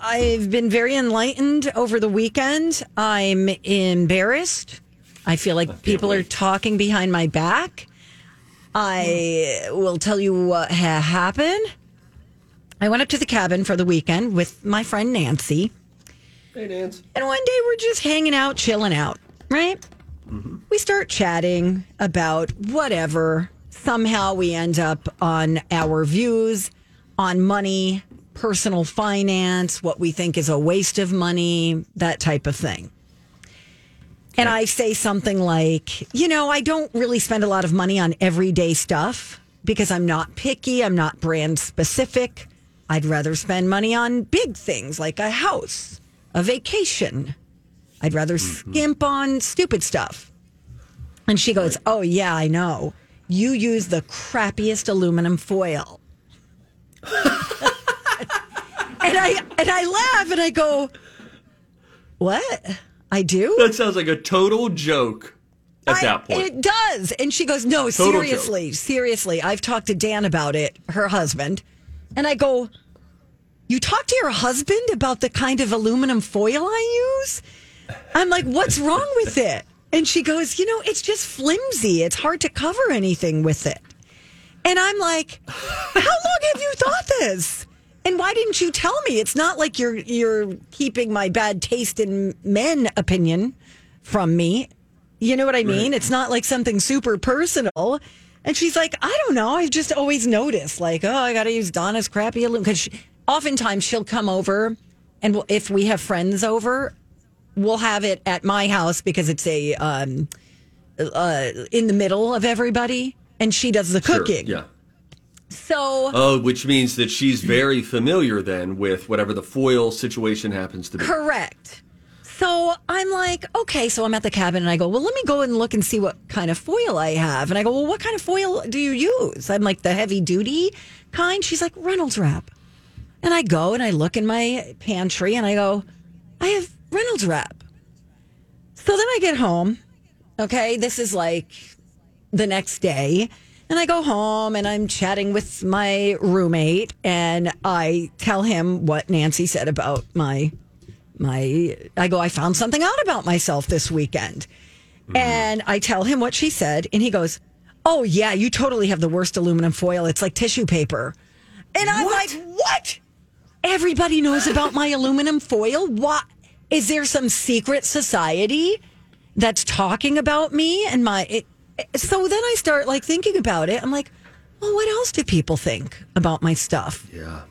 I've been very enlightened over the weekend. I'm embarrassed. I feel like people are talking behind my back. I will tell you what ha- happened. I went up to the cabin for the weekend with my friend Nancy. Hey, Nance. And one day we're just hanging out, chilling out, right? Mm-hmm. We start chatting about whatever. Somehow we end up on our views on money, personal finance, what we think is a waste of money, that type of thing. And I say something like, you know, I don't really spend a lot of money on everyday stuff because I'm not picky, I'm not brand specific. I'd rather spend money on big things like a house, a vacation. I'd rather mm-hmm. skimp on stupid stuff. And she goes, Oh, yeah, I know. You use the crappiest aluminum foil. and I and I laugh and I go, What? I do? That sounds like a total joke at I- that point. It does. And she goes, No, Total seriously, seriously. I've talked to Dan about it, her husband. And I go, You talk to your husband about the kind of aluminum foil I use? I'm like, What's wrong with it? And she goes, You know, it's just flimsy. It's hard to cover anything with it. And I'm like, How long have you thought this? And why didn't you tell me? It's not like you're you're keeping my bad taste in men opinion from me. You know what I mean? It's not like something super personal. And she's like, I don't know. I've just always noticed, like, oh, I got to use Donna's crappy aluminum. Because oftentimes she'll come over, and we'll, if we have friends over, we'll have it at my house because it's a um, uh, in the middle of everybody, and she does the Sure, cooking. Yeah. So Oh, which means that she's very familiar then with whatever the foil situation happens to be. Correct. So I'm like, okay, so I'm at the cabin and I go, well, let me go and look and see what kind of foil I have. And I go, well, what kind of foil do you use? I'm like, the heavy duty kind. She's like, Reynolds wrap. And I go and I look in my pantry and I go, I have Reynolds wrap. So then I get home. Okay, this is like the next day. And I go home and I'm chatting with my roommate and I tell him what Nancy said about my my I go I found something out about myself this weekend. Mm-hmm. And I tell him what she said and he goes, "Oh yeah, you totally have the worst aluminum foil. It's like tissue paper." And I'm like, "What? Everybody knows about my aluminum foil? What is there some secret society that's talking about me and my it, so then I start like thinking about it. I'm like, well, what else do people think about my stuff? Yeah.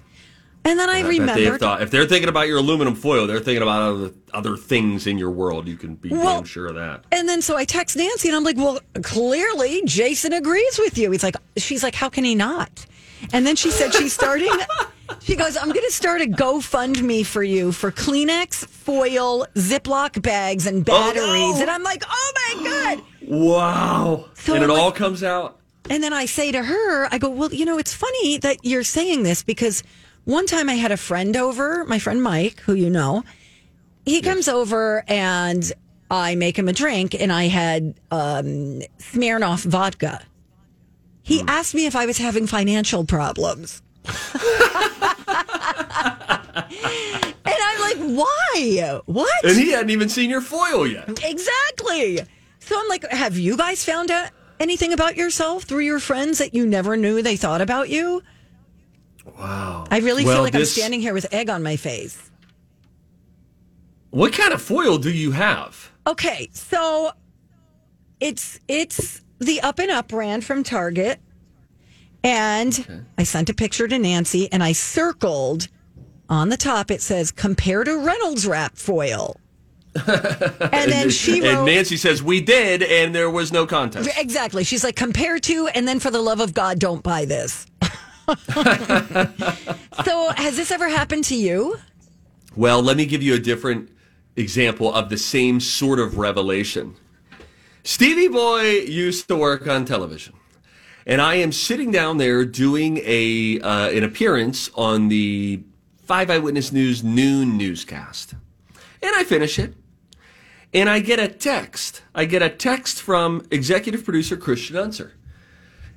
And then I, I bet they've remembered. thought, if they're thinking about your aluminum foil, they're thinking about other, other things in your world. You can be Well- damn sure of that. And then so I text Nancy and I'm like, well, clearly Jason agrees with you. He's like, she's like, how can he not? And then she said she's starting. She goes, I'm going to start a GoFundMe for you for Kleenex, foil, Ziploc bags, and oh, batteries. no. And I'm like, oh my God. Wow. So and it all comes out. And then I say to her, I go, well, you know, it's funny that you're saying this because one time I had a friend over, my friend Mike, who you know, he comes over and I make him a drink and I had um, Smirnoff vodka. He asked me if I was having financial problems. and I'm like, why? What? And he hadn't even seen your foil yet. Exactly. So I'm like, have you guys found out anything about yourself through your friends that you never knew they thought about you? Wow. I really Well, feel like this- I'm standing here with egg on my face. What kind of foil do you have? Okay, so it's it's the Up and Up brand from Target, and I sent a picture to Nancy, and I circled on the top. It says compare to Reynolds wrap foil, and then she wrote and Nancy says we did, and there was no contest. exactly. She's like compare to, and then for the love of God, don't buy this. so has this ever happened to you? Well, let me give you a different example of the same sort of revelation. Stevie Boy used to work on television, and I am sitting down there doing a uh, an appearance on the Five Eyewitness News noon newscast, and I finish it, and I get a text. I get a text from executive producer Christian Unser,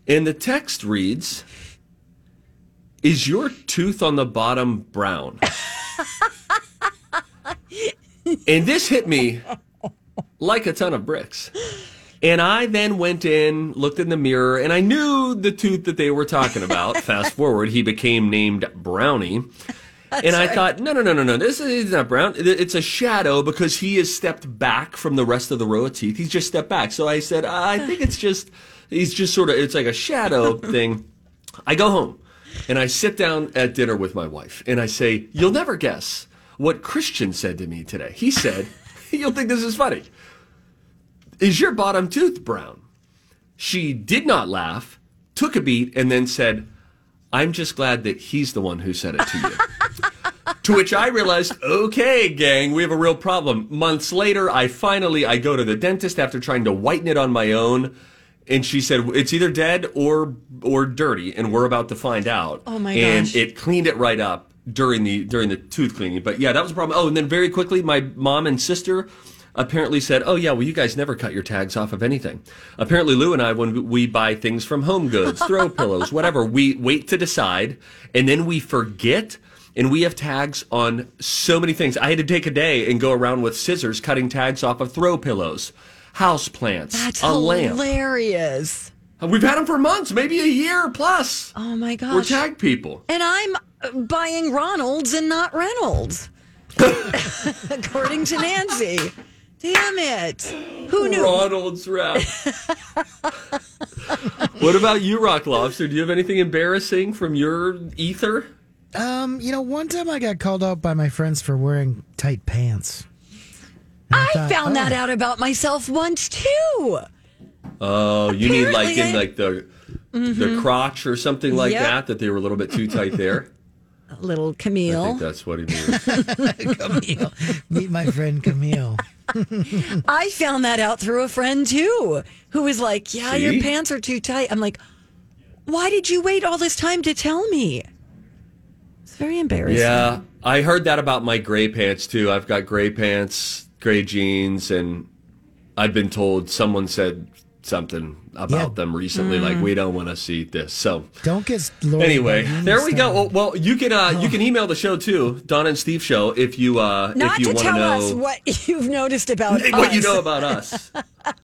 and the text reads. Is your tooth on the bottom brown? And this hit me like a ton of bricks. And I then went in, looked in the mirror, and I knew the tooth that they were talking about. Fast forward, he became named Brownie. And I thought, no, no, no, no, no, this is not brown. It's a shadow because he has stepped back from the rest of the row of teeth. He's just stepped back. So I said, I think it's just, he's just sort of, it's like a shadow thing. I go home and I sit down at dinner with my wife and I say, You'll never guess what Christian said to me today. He said, You'll think this is funny. Is your bottom tooth brown? She did not laugh, took a beat, and then said, I'm just glad that he's the one who said it to you. to which I realized, okay, gang, we have a real problem. Months later, I finally I go to the dentist after trying to whiten it on my own, and she said it's either dead or or dirty, and we're about to find out. Oh my And gosh. it cleaned it right up during the during the tooth cleaning. But yeah, that was a problem. Oh, and then very quickly, my mom and sister apparently said, "Oh yeah, well you guys never cut your tags off of anything." Apparently, Lou and I, when we buy things from Home Goods, throw pillows, whatever, we wait to decide, and then we forget. And we have tags on so many things. I had to take a day and go around with scissors cutting tags off of throw pillows, house plants, That's a lamp. hilarious. We've had them for months, maybe a year plus. Oh my gosh. We're tag people. And I'm uh, buying Ronald's and not Reynolds, according to Nancy. Damn it. Who knew? Ronald's wrap. what about you, Rock Lobster? Do you have anything embarrassing from your ether? Um, you know, one time I got called out by my friends for wearing tight pants. And I thought, found that oh, out about myself once too. Oh, you mean like in I- like the the crotch or something like Yep. that? That they were a little bit too tight there. A little I Camille. think that's what he means. Camille. Meet my friend Camille. I found that out through a friend too, who was like, "Yeah, See? your pants are too tight." I'm like, "Why did you wait all this time to tell me?" It's very embarrassing. yeah, I heard that about my gray pants too. I've got gray pants, gray jeans, and I've been told someone said something about Yeah. them recently, like we don't want to see this. So Don't get Lori Anyway, there we go. Well, well, you can uh, you can email the show too, Donna and Steve Show, if you uh, Not if you want to tell know us what you've noticed about what you know about us.